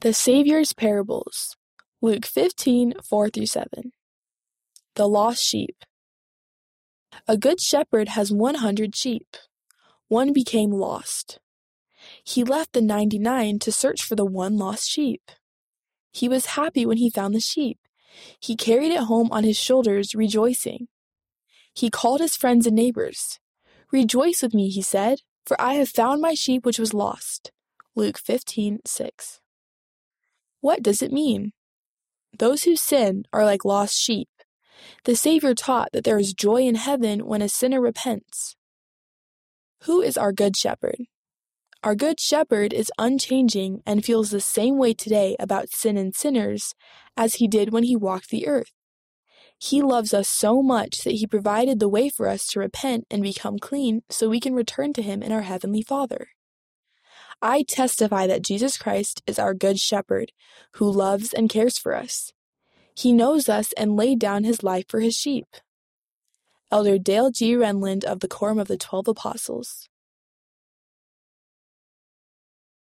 The Savior's Parables, Luke 15 4 through 7. The Lost Sheep. A good shepherd has 100 sheep. One became lost. He left the 99 to search for the one lost sheep. He was happy when he found the sheep. He carried it home on his shoulders, rejoicing. He called his friends and neighbors. Rejoice with me, he said, for I have found my sheep which was lost. Luke 15 6. What does it mean? Those who sin are like lost sheep. The Savior taught that there is joy in heaven when a sinner repents. Who is our Good Shepherd? Our Good Shepherd is unchanging and feels the same way today about sin and sinners as he did when he walked the earth. He loves us so much that he provided the way for us to repent and become clean so we can return to him in our Heavenly Father. I testify that Jesus Christ is our Good Shepherd, who loves and cares for us. He knows us and laid down his life for his sheep. Elder Dale G. Renlund of the Quorum of the Twelve Apostles.